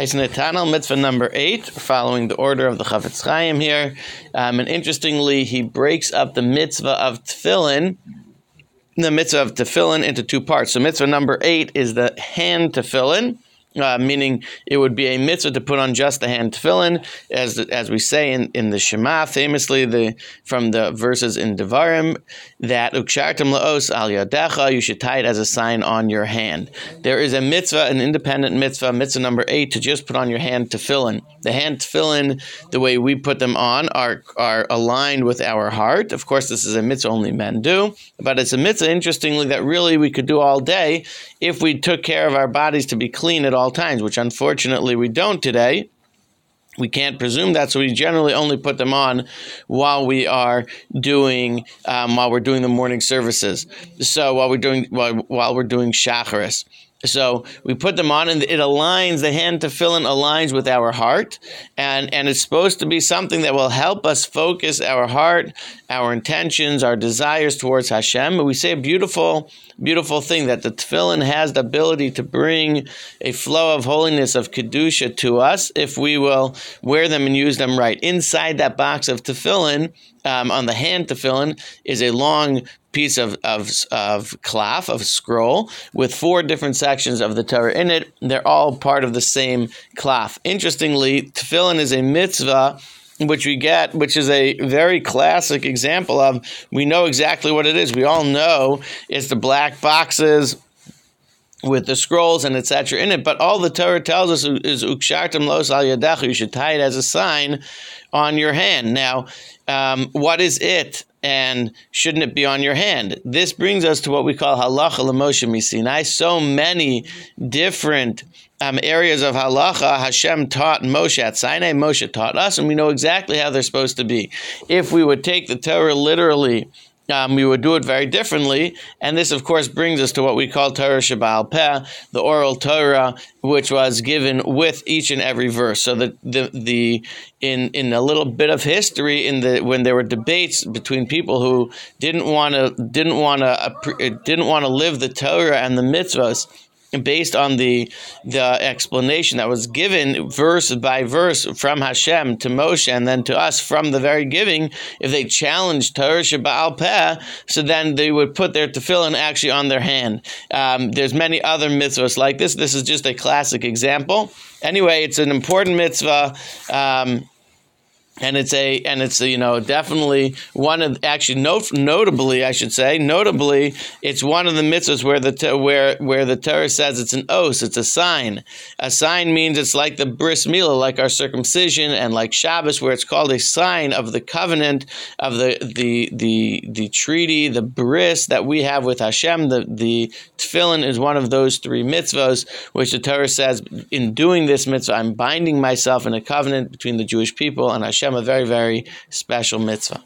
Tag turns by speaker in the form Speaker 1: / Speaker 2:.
Speaker 1: Eisnetanel mitzvah number eight, following the order of the Chafetz Chaim here. Um, and interestingly, he breaks up the mitzvah of tefillin, the mitzvah of tefillin, into two parts. So mitzvah number eight is the hand tefillin uh, meaning it would be a mitzvah to put on just the hand tefillin, as as we say in, in the Shema, famously the from the verses in Devarim that ukshartim laos al yadecha, you should tie it as a sign on your hand. There is a mitzvah, an independent mitzvah, mitzvah number eight, to just put on your hand tefillin. The hand tefillin, the way we put them on, are are aligned with our heart. Of course, this is a mitzvah only men do, but it's a mitzvah, interestingly, that really we could do all day if we took care of our bodies to be clean at all all times, which unfortunately we don't today. We can't presume that, so we generally only put them on while we are doing um, while we're doing the morning services. So while we're doing while, while we're doing shacharis. So we put them on, and it aligns the hand tefillin aligns with our heart, and and it's supposed to be something that will help us focus our heart, our intentions, our desires towards Hashem. But we say a beautiful, beautiful thing that the tefillin has the ability to bring a flow of holiness of kedusha to us if we will wear them and use them right. Inside that box of tefillin, um, on the hand tefillin, is a long piece of, of, of cloth, of scroll, with four different sections of the Torah in it. They're all part of the same cloth. Interestingly, tefillin is a mitzvah which we get, which is a very classic example of we know exactly what it is. We all know it's the black boxes with the scrolls and etc. in it, but all the Torah tells us is ukshartim los al yadechu. You should tie it as a sign on your hand. Now, um, what is it? And shouldn't it be on your hand? This brings us to what we call halacha l'Moshe misinai. So many different um, areas of halacha Hashem taught Moshe at Sinai. Moshe taught us, and we know exactly how they're supposed to be. If we would take the Torah literally um, we would do it very differently. And this, of course, brings us to what we call Torah Shebaal Peh, the oral Torah, which was given with each and every verse. So the, the, the in in a little bit of history, in the when there were debates between people who didn't want to didn't want to didn't want to live the Torah and the mitzvahs based on the the explanation that was given verse by verse from Hashem to Moshe and then to us from the very giving, if they challenged Torah Shebaal Peh, so then they would put their tefillin actually on their hand. Um, there's many other mitzvahs like this. This is just a classic example. Anyway, it's an important mitzvah. Um, and it's a and it's a, you know definitely one of actually not, notably I should say notably it's one of the mitzvahs where the where where the Torah says it's an os it's a sign. A sign means it's like the bris milah like our circumcision and like Shabbos where it's called a sign of the covenant of the the the the treaty the bris that we have with Hashem. The the tefillin is one of those three mitzvahs which the Torah says in doing this mitzvah I'm binding myself in a covenant between the Jewish people and Hashem Hashem a very, very special mitzvah.